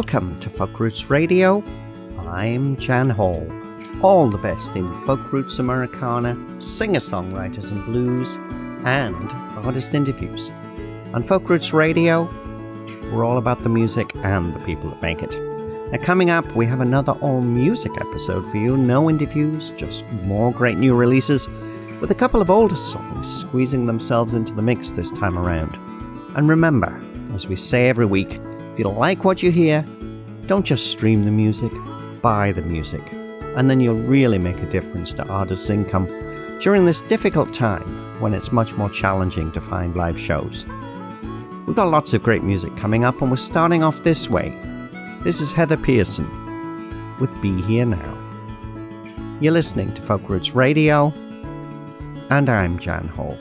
Welcome to Folk Roots Radio. I'm Jan Hall. All the best in folk roots Americana, singer songwriters and blues, and artist interviews. On Folk Roots Radio, we're all about the music and the people that make it. Now, coming up, we have another all music episode for you. No interviews, just more great new releases, with a couple of older songs squeezing themselves into the mix this time around. And remember, as we say every week, if you like what you hear, don't just stream the music, buy the music. And then you'll really make a difference to artists' income during this difficult time when it's much more challenging to find live shows. We've got lots of great music coming up, and we're starting off this way. This is Heather Pearson with Be Here Now. You're listening to Folk Roots Radio, and I'm Jan Hall.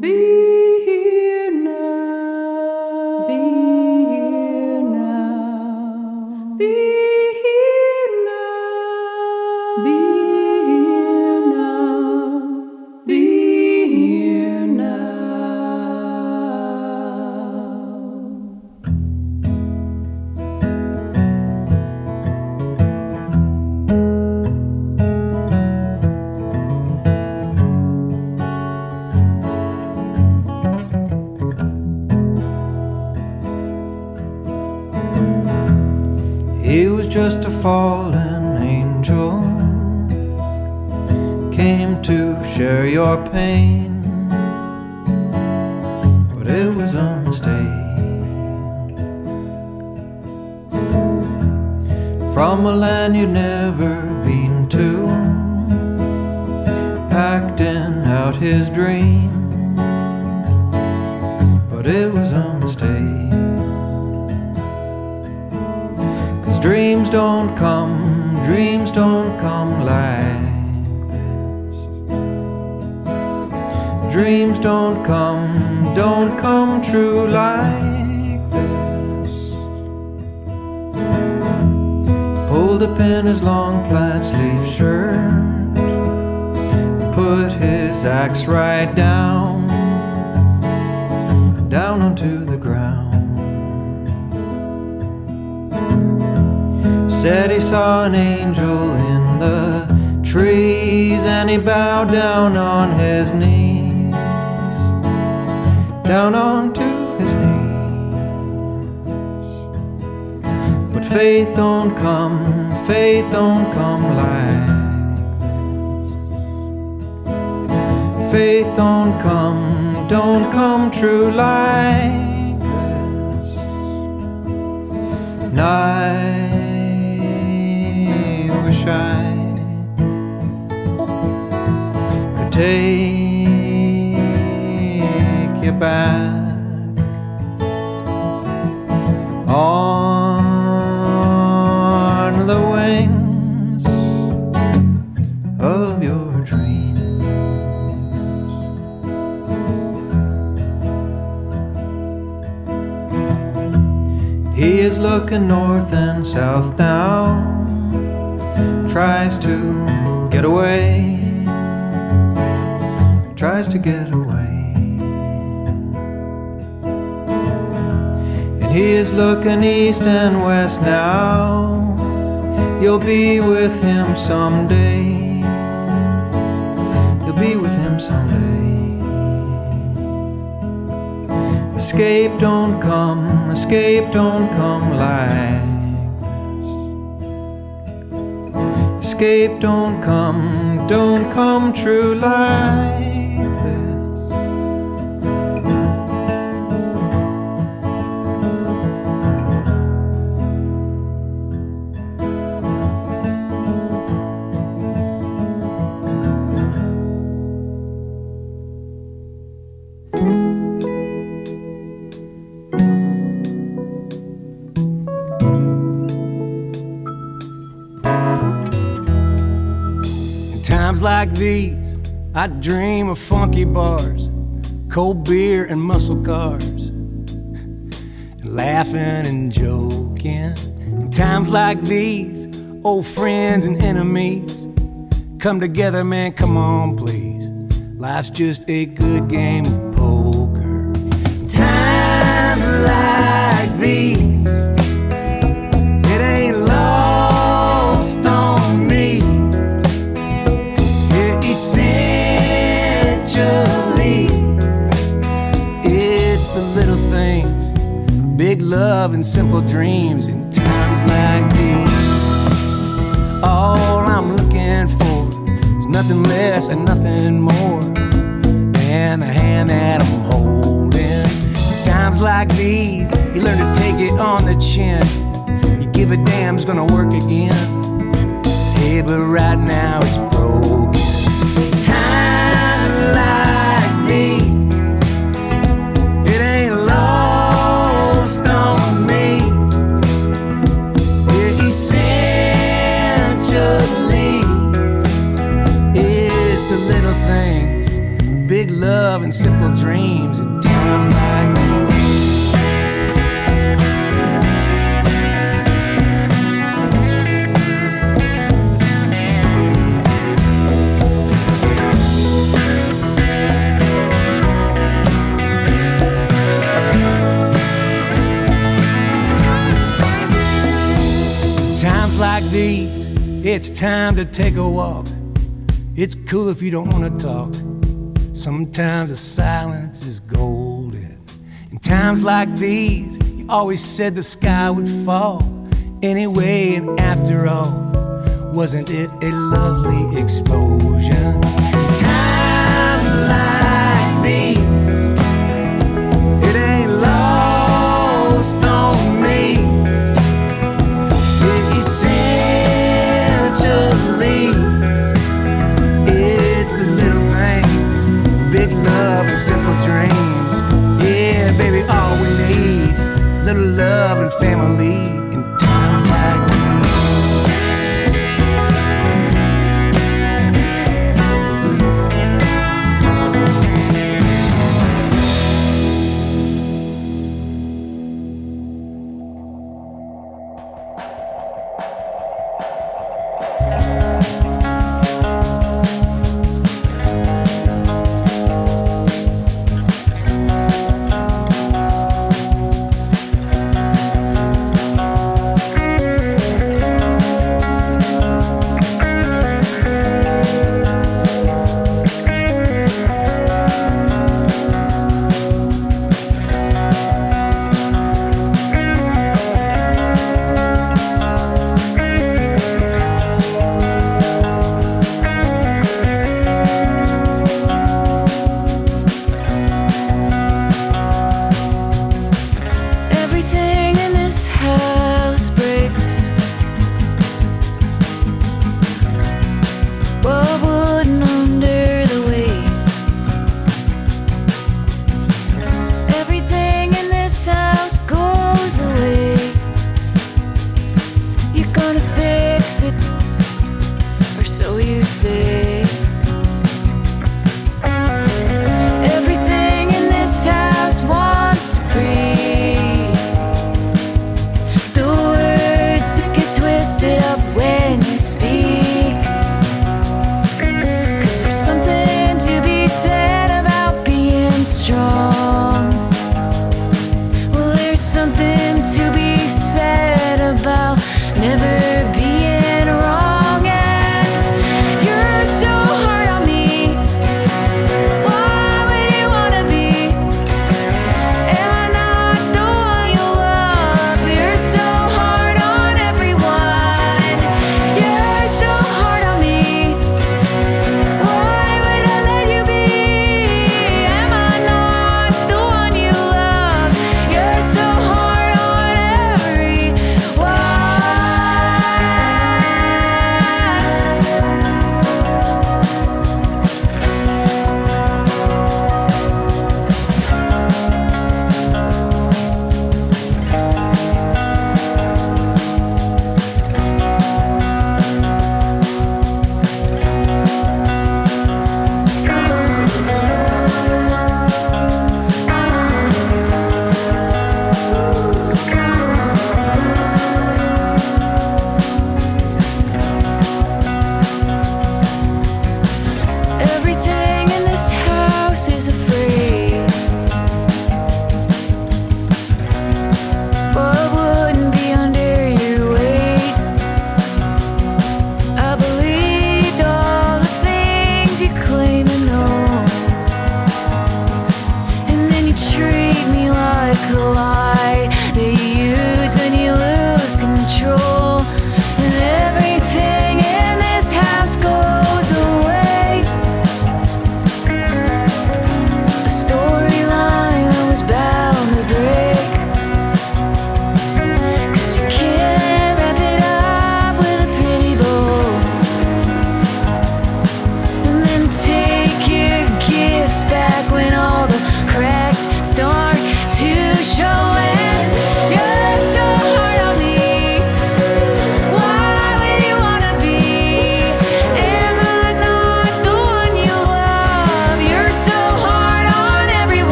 Be faith don't come, faith don't come like this. Faith don't come, don't come true like this. And I wish I could take you back on looking north and south now, tries to get away, tries to get away. And he is looking east and west now You'll be with him someday. You'll be with him someday. Escape don't come, escape don't come like this. Escape don't come, don't come true like times like these, I dream of funky bars, cold beer and muscle cars, and laughing and joking. In times like these, old friends and enemies come together, man. Come on, please. Life's just a good game love and simple dreams in times like these. All I'm looking for is nothing less and nothing more than the hand that I'm holding. In times like these, you learn to take it on the chin. You give a damn's gonna work again. Hey, but right now it's and simple dreams in times like. Times like these, it's time to take a walk. It's cool if you don't want to talk. Sometimes the silence is golden. In times like these, you always said the sky would fall. Anyway, and after all, wasn't it a lovely explosion?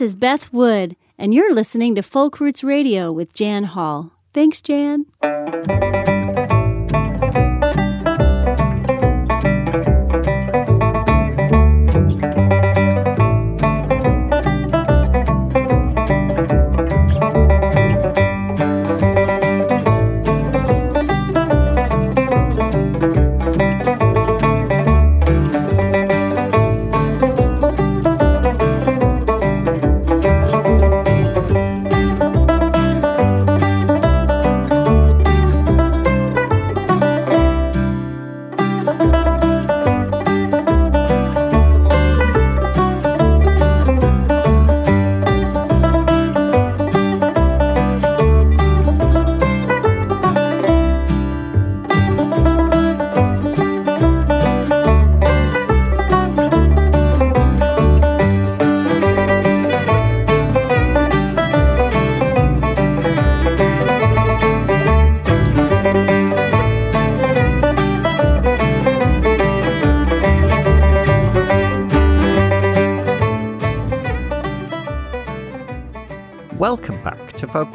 This is Beth Wood, and you're listening to Folk Roots Radio with Jan Hall. Thanks, Jan.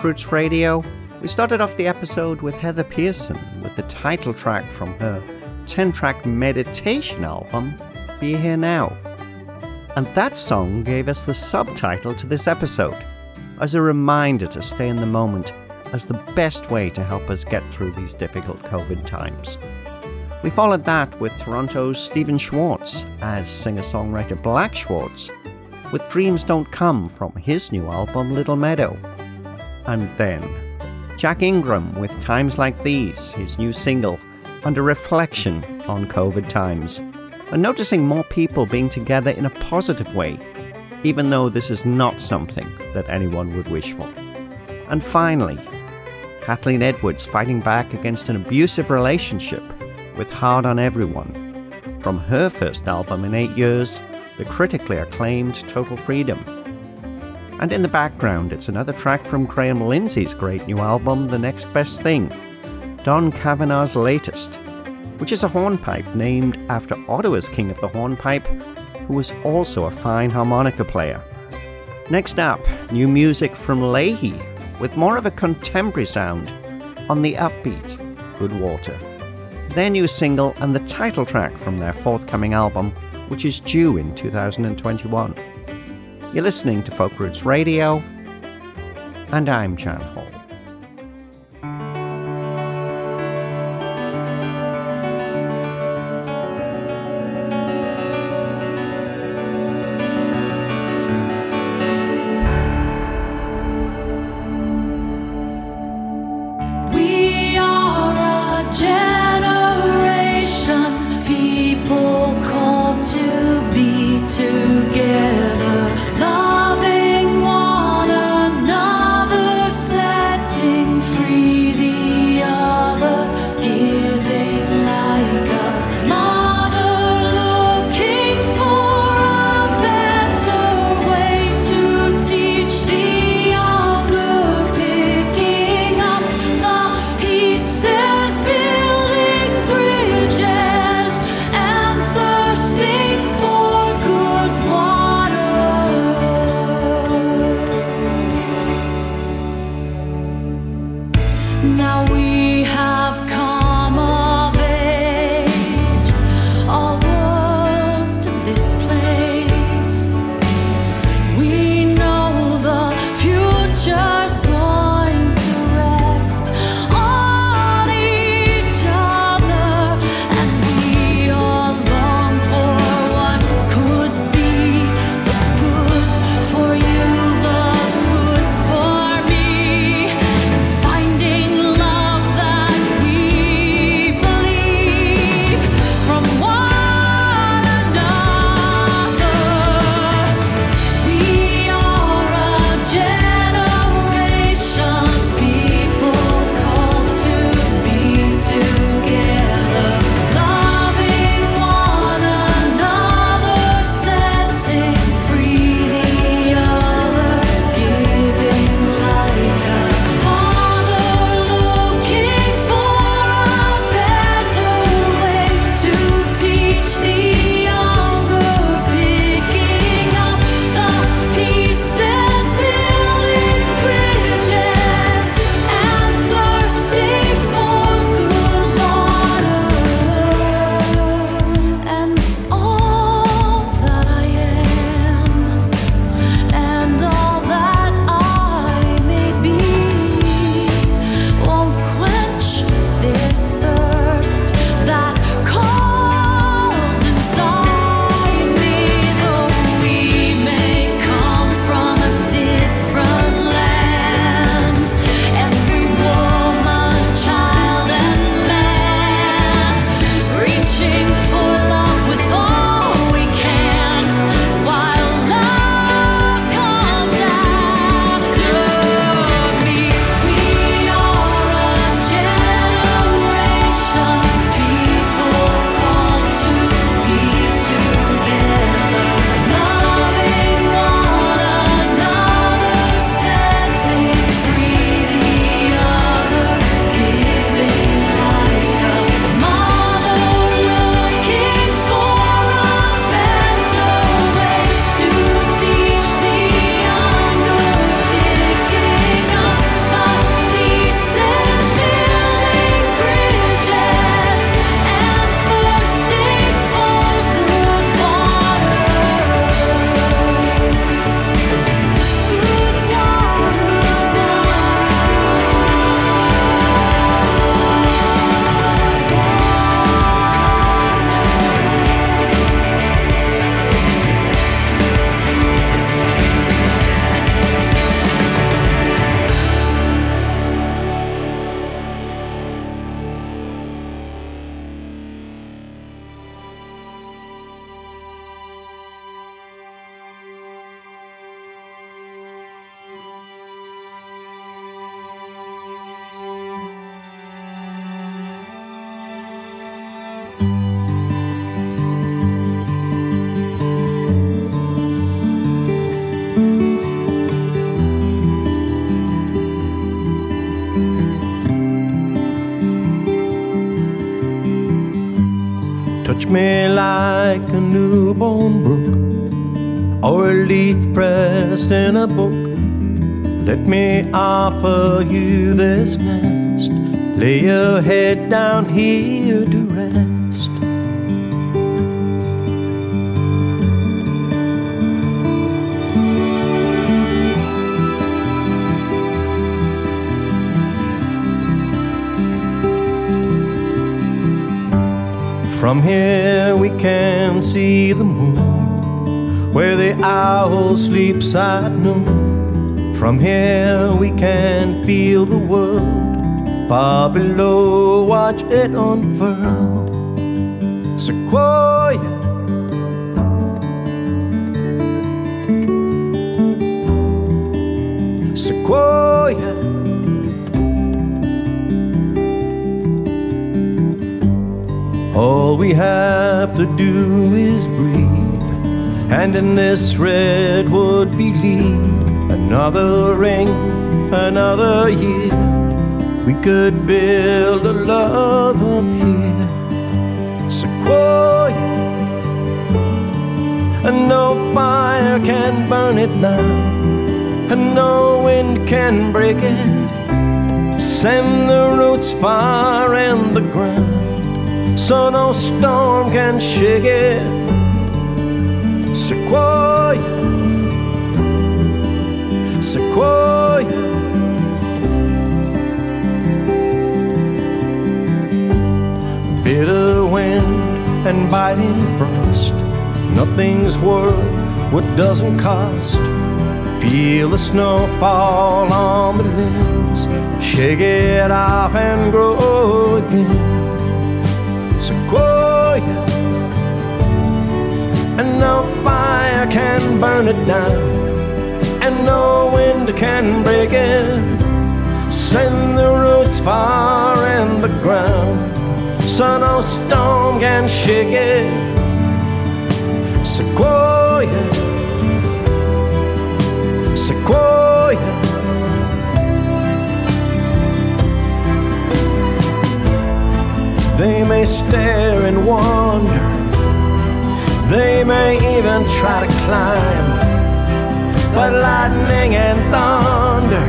Radio. We started off the episode with Heather Pearson with the title track from her 10 track meditation album, Be Here Now. And that song gave us the subtitle to this episode as a reminder to stay in the moment as the best way to help us get through these difficult COVID times. We followed that with Toronto's Stephen Schwartz as singer songwriter Black Schwartz with Dreams Don't Come from his new album Little Meadow. And then Jack Ingram with Times Like These, his new single, and a reflection on COVID times. And noticing more people being together in a positive way, even though this is not something that anyone would wish for. And finally, Kathleen Edwards fighting back against an abusive relationship with Hard on Everyone. From her first album in eight years, the critically acclaimed Total Freedom. And in the background, it's another track from Graham Lindsay's great new album, The Next Best Thing, Don Kavanagh's latest, which is a hornpipe named after Ottawa's King of the Hornpipe, who was also a fine harmonica player. Next up, new music from Leahy, with more of a contemporary sound on the upbeat Good Water. Their new single and the title track from their forthcoming album, which is due in 2021. You're listening to Folk Roots Radio, and I'm Jan Hall. Newborn brook or a leaf pressed in a book. Let me offer you this nest. Lay your head down here to From here we can see the moon, where the owl sleeps at noon. From here we can feel the world, far below watch it unfurl. Sequoia. Sequoia. All we have to do is breathe, and in this redwood believe another ring, another year. We could build a love up here, Sequoia, and no fire can burn it now, and no wind can break it. Send the roots far in the ground so no storm can shake it. Sequoia, Sequoia. Bitter wind and biting frost, nothing's worth what doesn't cost. Feel the snow fall on the limbs, shake it off and grow again sequoia, and no fire can burn it down, and no wind can break it. Send the roots far in the ground, so no storm can shake it. Sequoia. They may stare and wonder. They may even try to climb. But lightning and thunder,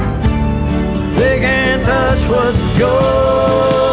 they can't touch what's yours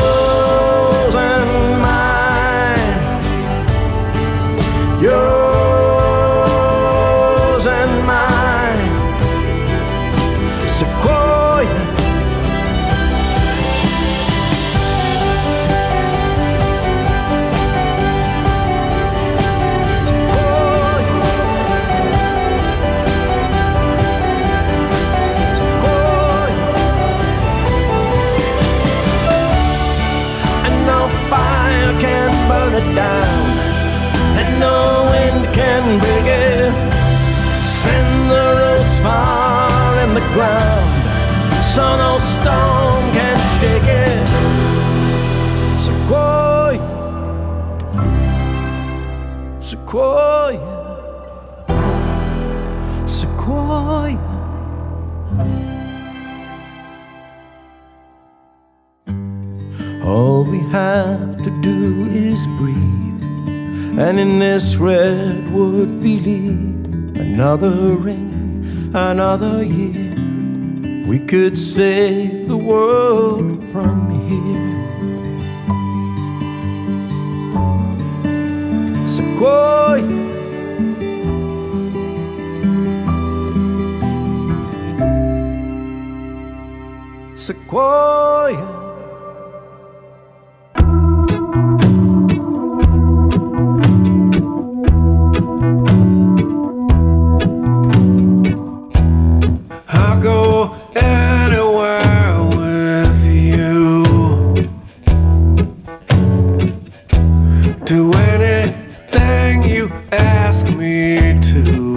ask me to.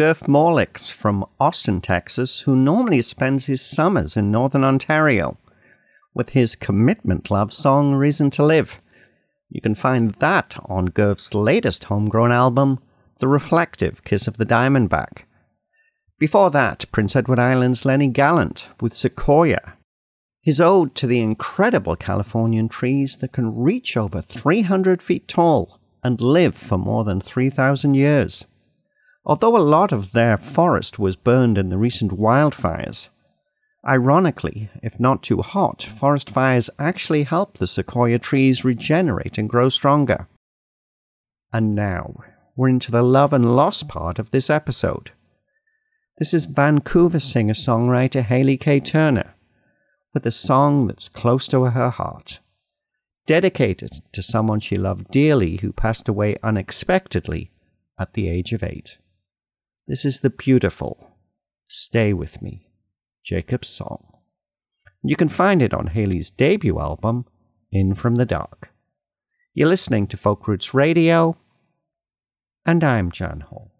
Gurf Morlix from Austin, Texas, who normally spends his summers in Northern Ontario with his commitment love song Reason to Live. You can find that on Gurf's latest homegrown album, The Reflective Kiss of the Diamondback. Before that, Prince Edward Island's Lenny Gallant with Sequoia. His ode to the incredible Californian trees that can reach over 300 feet tall and live for more than 3,000 years. Although a lot of their forest was burned in the recent wildfires, ironically, if not too hot, forest fires actually help the sequoia trees regenerate and grow stronger. And now, we're into the love and loss part of this episode. This is Vancouver singer songwriter Haley K. Turner with a song that's close to her heart, dedicated to someone she loved dearly who passed away unexpectedly at the age of eight. This is the beautiful Stay With Me, Jacob's song. You can find it on Haley's debut album, In From the Dark. You're listening to Folk Roots Radio, and I'm Jan Hall.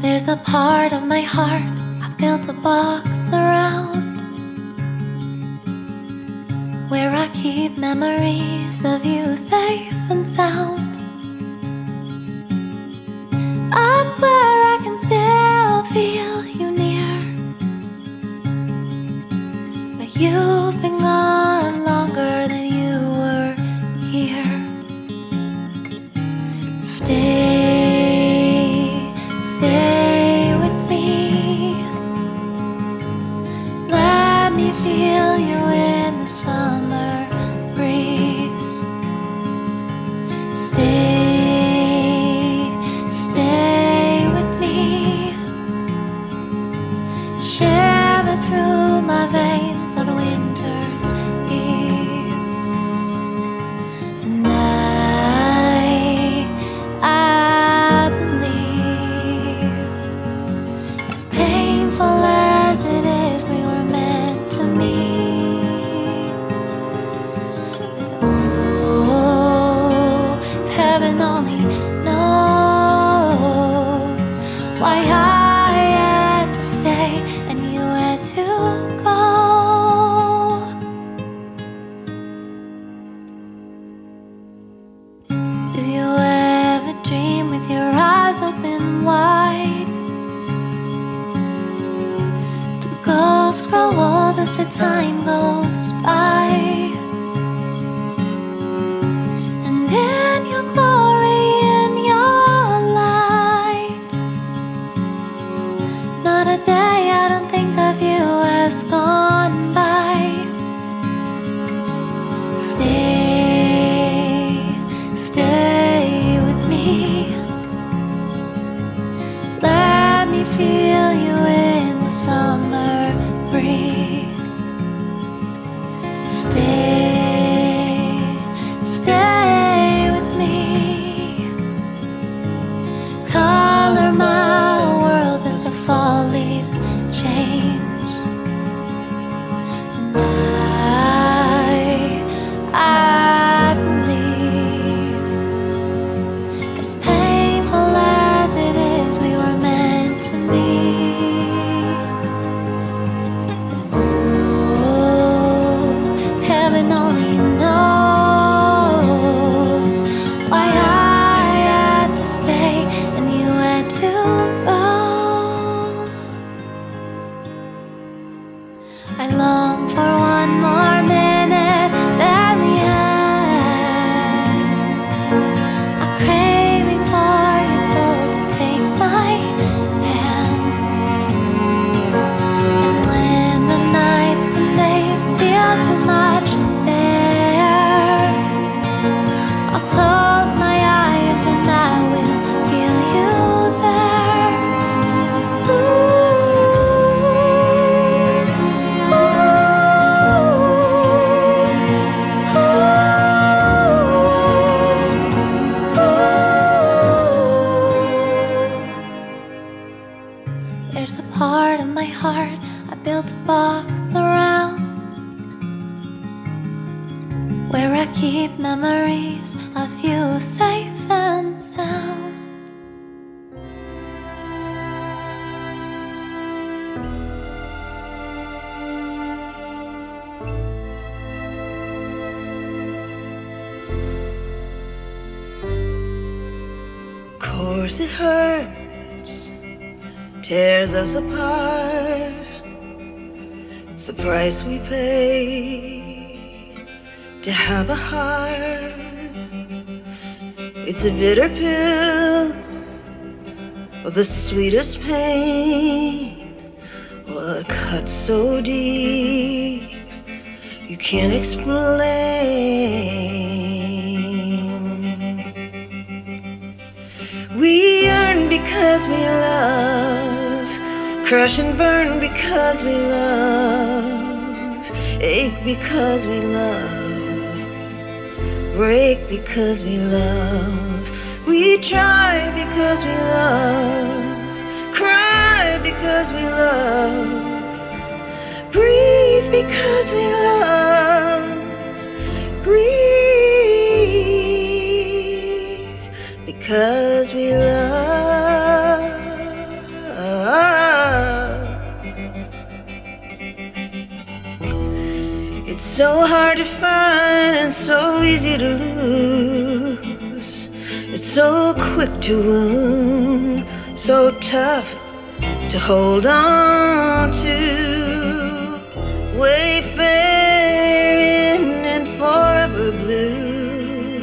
There's a part of my heart I built a box around where I keep memories of you safe and sound. Memories of you safe and sound. Course it hurts, tears us apart. It's the price we pay to have a heart. It's a bitter pill, the sweetest pain. Well, it cuts so deep, you can't explain. We yearn because we love, crash and burn because we love, ache because we love, break because we love. We try because we love, cry because we love, breathe because we love, Breathe because we love. So hard to find and so easy to lose. It's so quick to wound, so tough to hold on to. Wayfaring and forever blue.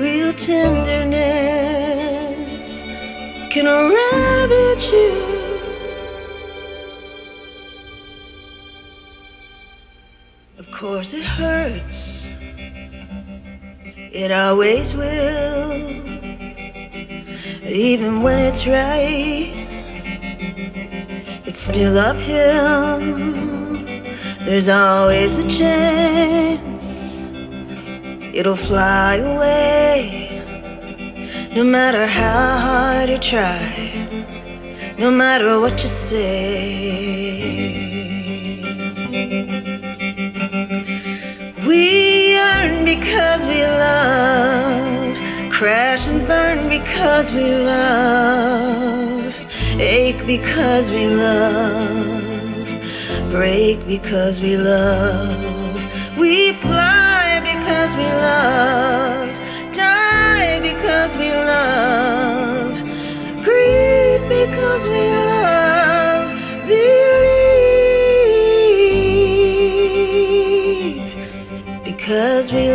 Real tenderness can ravage you. Course, it hurts. It always will. Even when it's right, it's still uphill. There's always a chance it'll fly away. No matter how hard you try, no matter what you say. Because we love, crash and burn because we love, Ache because we love. Break because we love. We fly because we love. Die because we love. Because we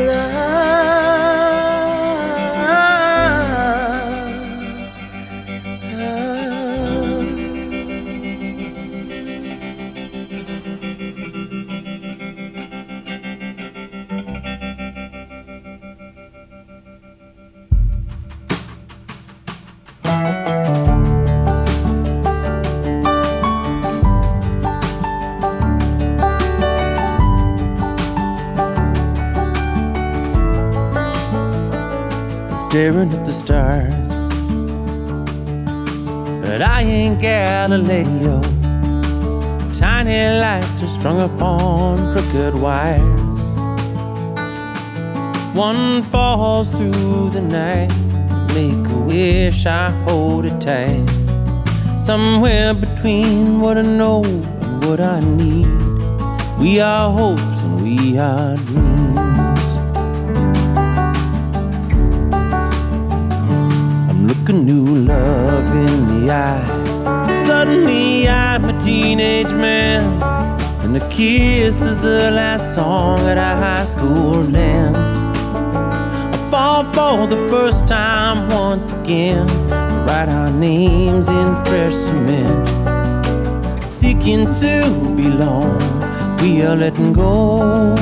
staring at the stars. But I ain't Galileo. Tiny lights are strung upon crooked wires. One falls through the night. Make a wish, I hold it tight. Somewhere between what I know and what I need. We are hopes and we are dreams. Look a new love in the eye. Suddenly I'm a teenage man, and a kiss is the last song at a high school dance. I fall for the first time once again, write our names in fresh cement. Seeking to belong, we are letting go,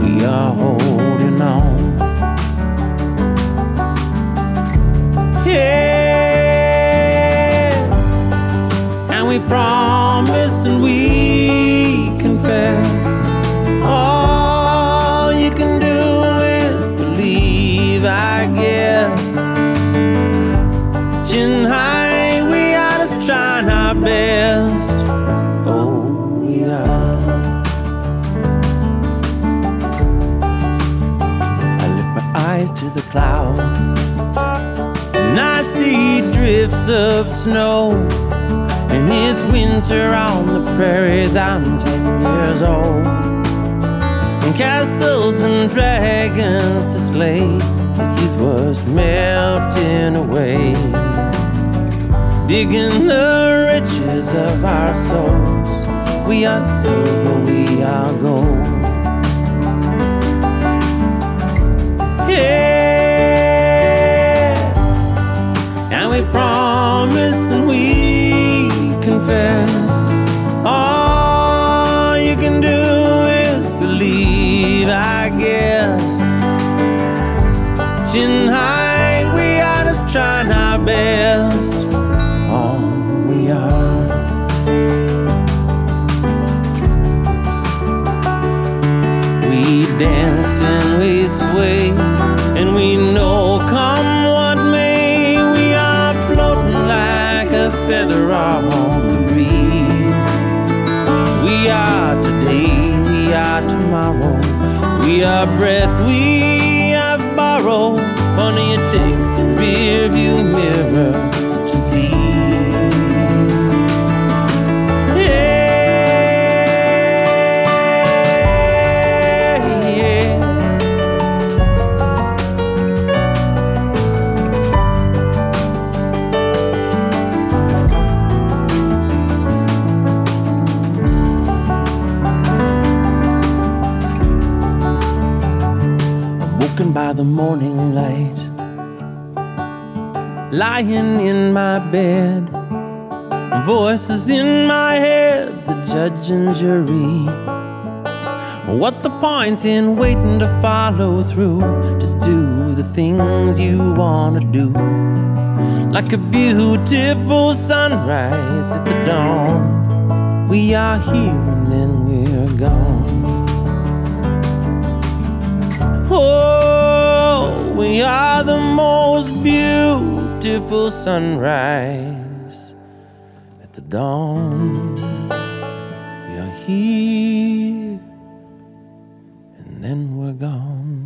we are holding on. We promise and we confess. All you can do is believe, I guess. Chin high, we are just trying our best. Oh, we are. I lift my eyes to the clouds and I see drifts of snow. And it's winter on the prairies, I'm ten years old. And castles and dragons to slay, his youth was melting away. Digging the riches of our souls, we are silver, we are gold. Confess. Are breath we have borrowed. Funny it takes a rear view mirror by the morning light, lying in my bed. Voices in my head, the judge and jury. What's the point in waiting to follow through? Just do the things you wanna do. Like a beautiful sunrise at the dawn. We are here and then we're gone. We are the most beautiful sunrise at the dawn. We are here and then we're gone.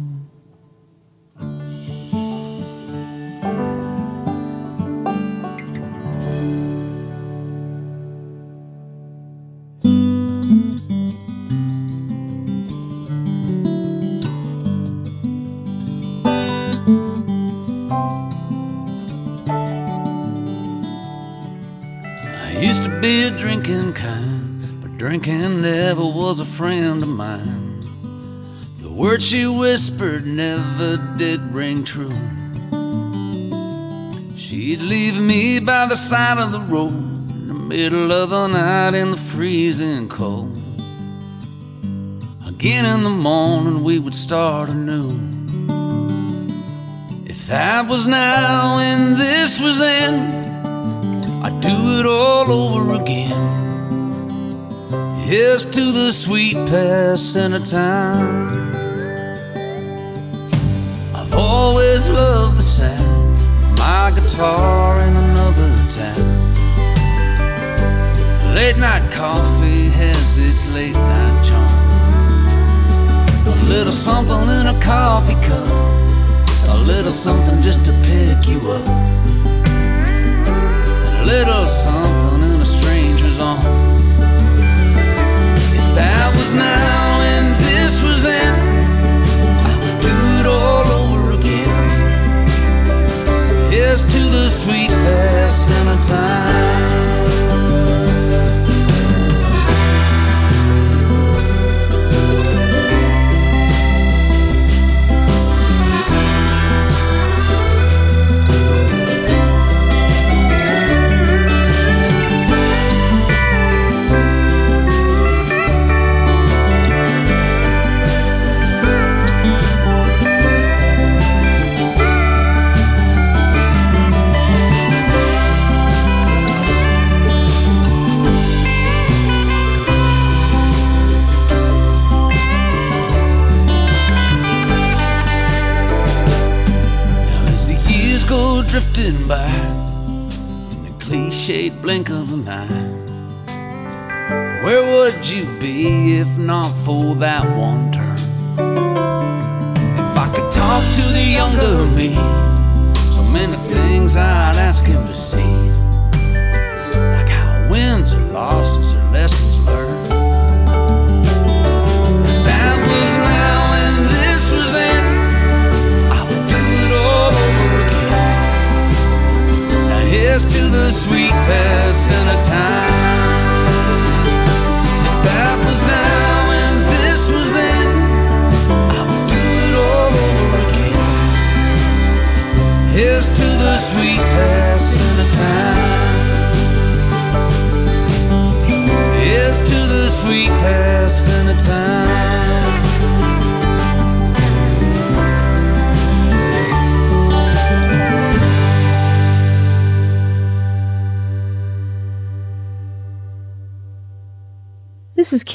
Be a drinking kind, but drinking never was a friend of mine. The words she whispered never did ring true. She'd leave me by the side of the road in the middle of the night in the freezing cold. Again in the morning, we would start anew. If that was now and this was then, I'd do it all over again. Yes, to the sweet passing of time. I've always loved the sound of my guitar in another town. Late night coffee has its late night charm. A little something in a coffee cup, a little something just to pick you up little something in a stranger's arm. If that was now and this was then, I would do it all over again. Here's to the sweet passing of time.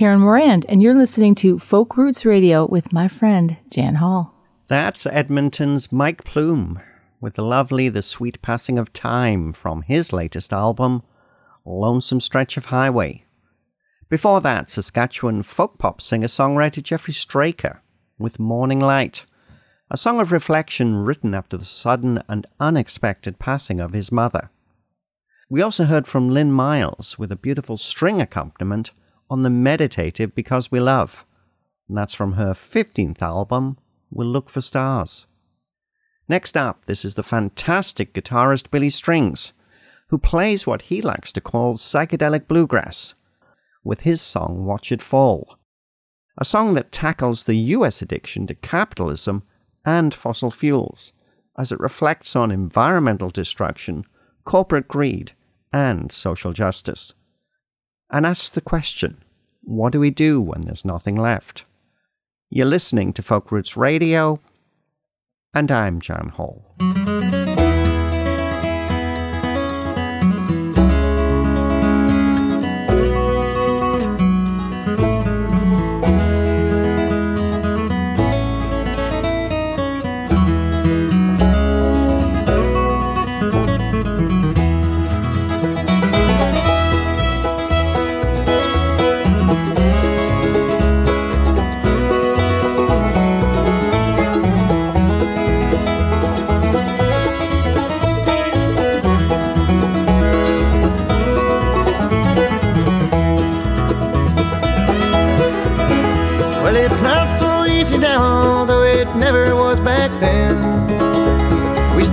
Karen Morand, and you're listening to Folk Roots Radio with my friend Jan Hall. That's Edmonton's Mike Plume with the lovely The Sweet Passing of Time from his latest album, Lonesome Stretch of Highway. Before that, Saskatchewan folk pop singer songwriter Jeffrey Straker with Morning Light, a song of reflection written after the sudden and unexpected passing of his mother. We also heard from Lynn Miles with a beautiful string accompaniment on the meditative Because We Love. And that's from her 15th album, We'll Look for Stars. Next up, this is the fantastic guitarist Billy Strings, who plays what he likes to call psychedelic bluegrass, with his song Watch It Fall, a song that tackles the US addiction to capitalism and fossil fuels, as it reflects on environmental destruction, corporate greed, and social justice and asks the question what do we do when there's nothing left? You're listening to Folk Roots Radio, and I'm Jan Hall.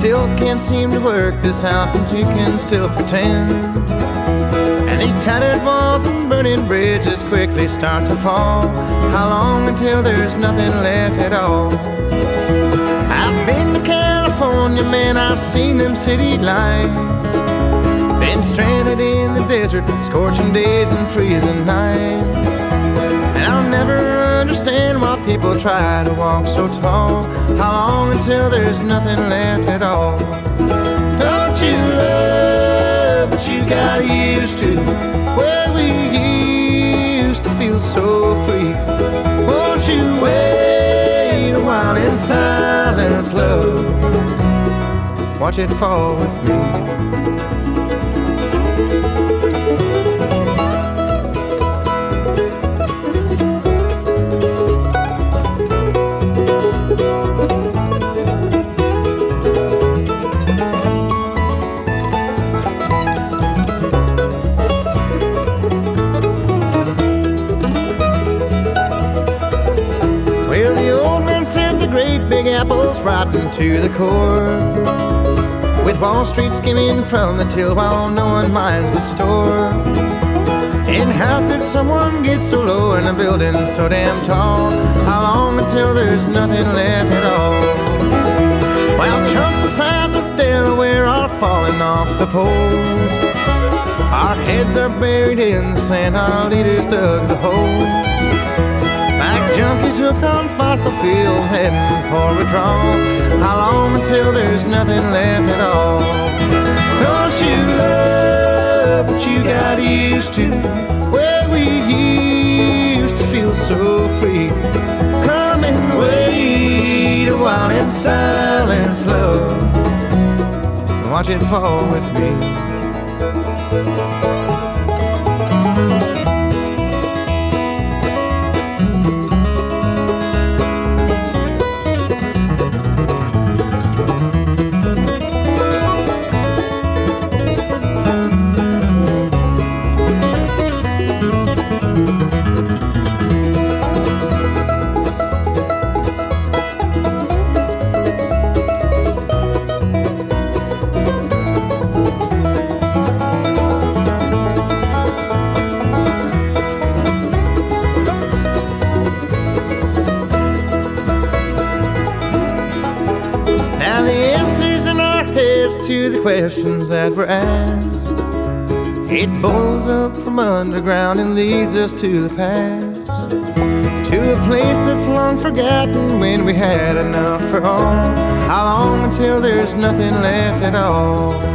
Still can't seem to work this out, and you can still pretend And these tattered walls and burning bridges quickly start to fall. How long until there's nothing left at all? I've been to California, man, I've seen them city lights. Been stranded in the desert, scorching days and freezing nights. And I'll never understand why people try to walk so tall. How long until there's nothing left at all? Don't you love what you got used to? Where we used to feel so free. Won't you wait a while in silence, love? Watch it fall with me. To the core. With Wall Street skimming from the till while no one minds the store. And how could someone get so low in a building so damn tall? How long until there's nothing left at all? While chunks the size of Delaware are falling off the poles. Our heads are buried in the sand, our leaders dug the holes. Junkies hooked on fossil fuels heading for withdrawal. How long until there's nothing left at all? Don't you love what you got used to? Where we used to feel so free. Come and wait a while in silence, love. Watch it fall with me. Questions that were asked. It boils up from underground and leads us to the past. To a place that's long forgotten when we had enough for all. How long until there's nothing left at all?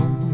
Be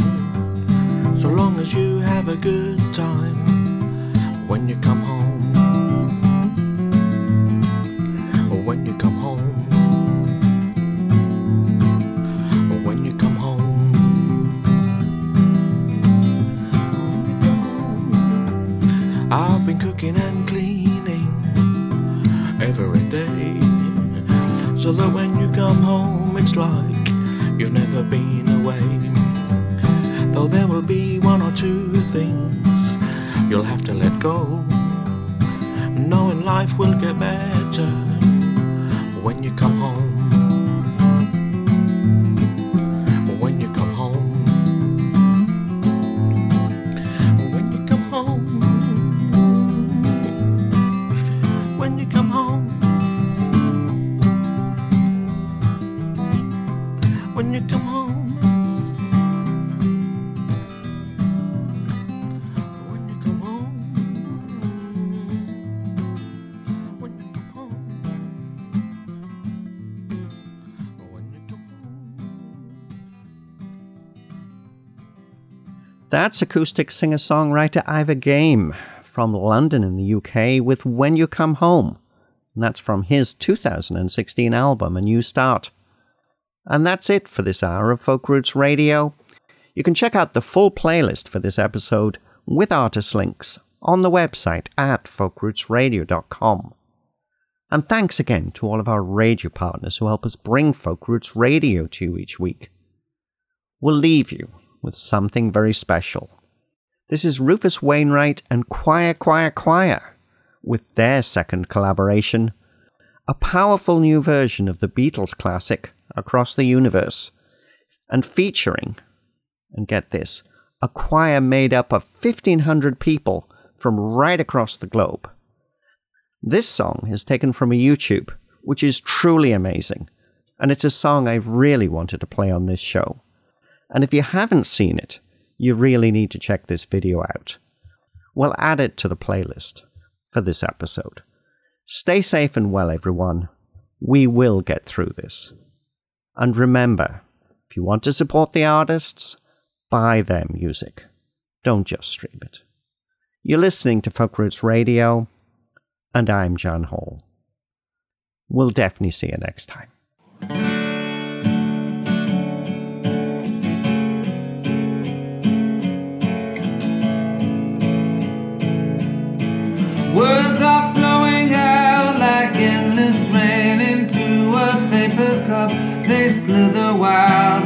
That's acoustic singer songwriter Ivor Game from London in the UK with When You Come Home. And that's from his 2016 album, A New Start. And that's it for this hour of Folk Roots Radio. You can check out the full playlist for this episode with artist links on the website at folkrootsradio.com. And thanks again to all of our radio partners who help us bring Folk Roots Radio to you each week. We'll leave you with something very special. This is Rufus Wainwright and Choir Choir Choir with their second collaboration, a powerful new version of the Beatles classic Across the Universe, and featuring, and get this, a choir made up of 1,500 people from right across the globe. This song is taken from a YouTube, which is truly amazing, and it's a song I've really wanted to play on this show. And if you haven't seen it, you really need to check this video out. We'll add it to the playlist for this episode. Stay safe and well, everyone. We will get through this. And remember, if you want to support the artists, buy their music. Don't just stream it. You're listening to Folk Roots Radio, and I'm Jan Hall. We'll definitely see you next time. While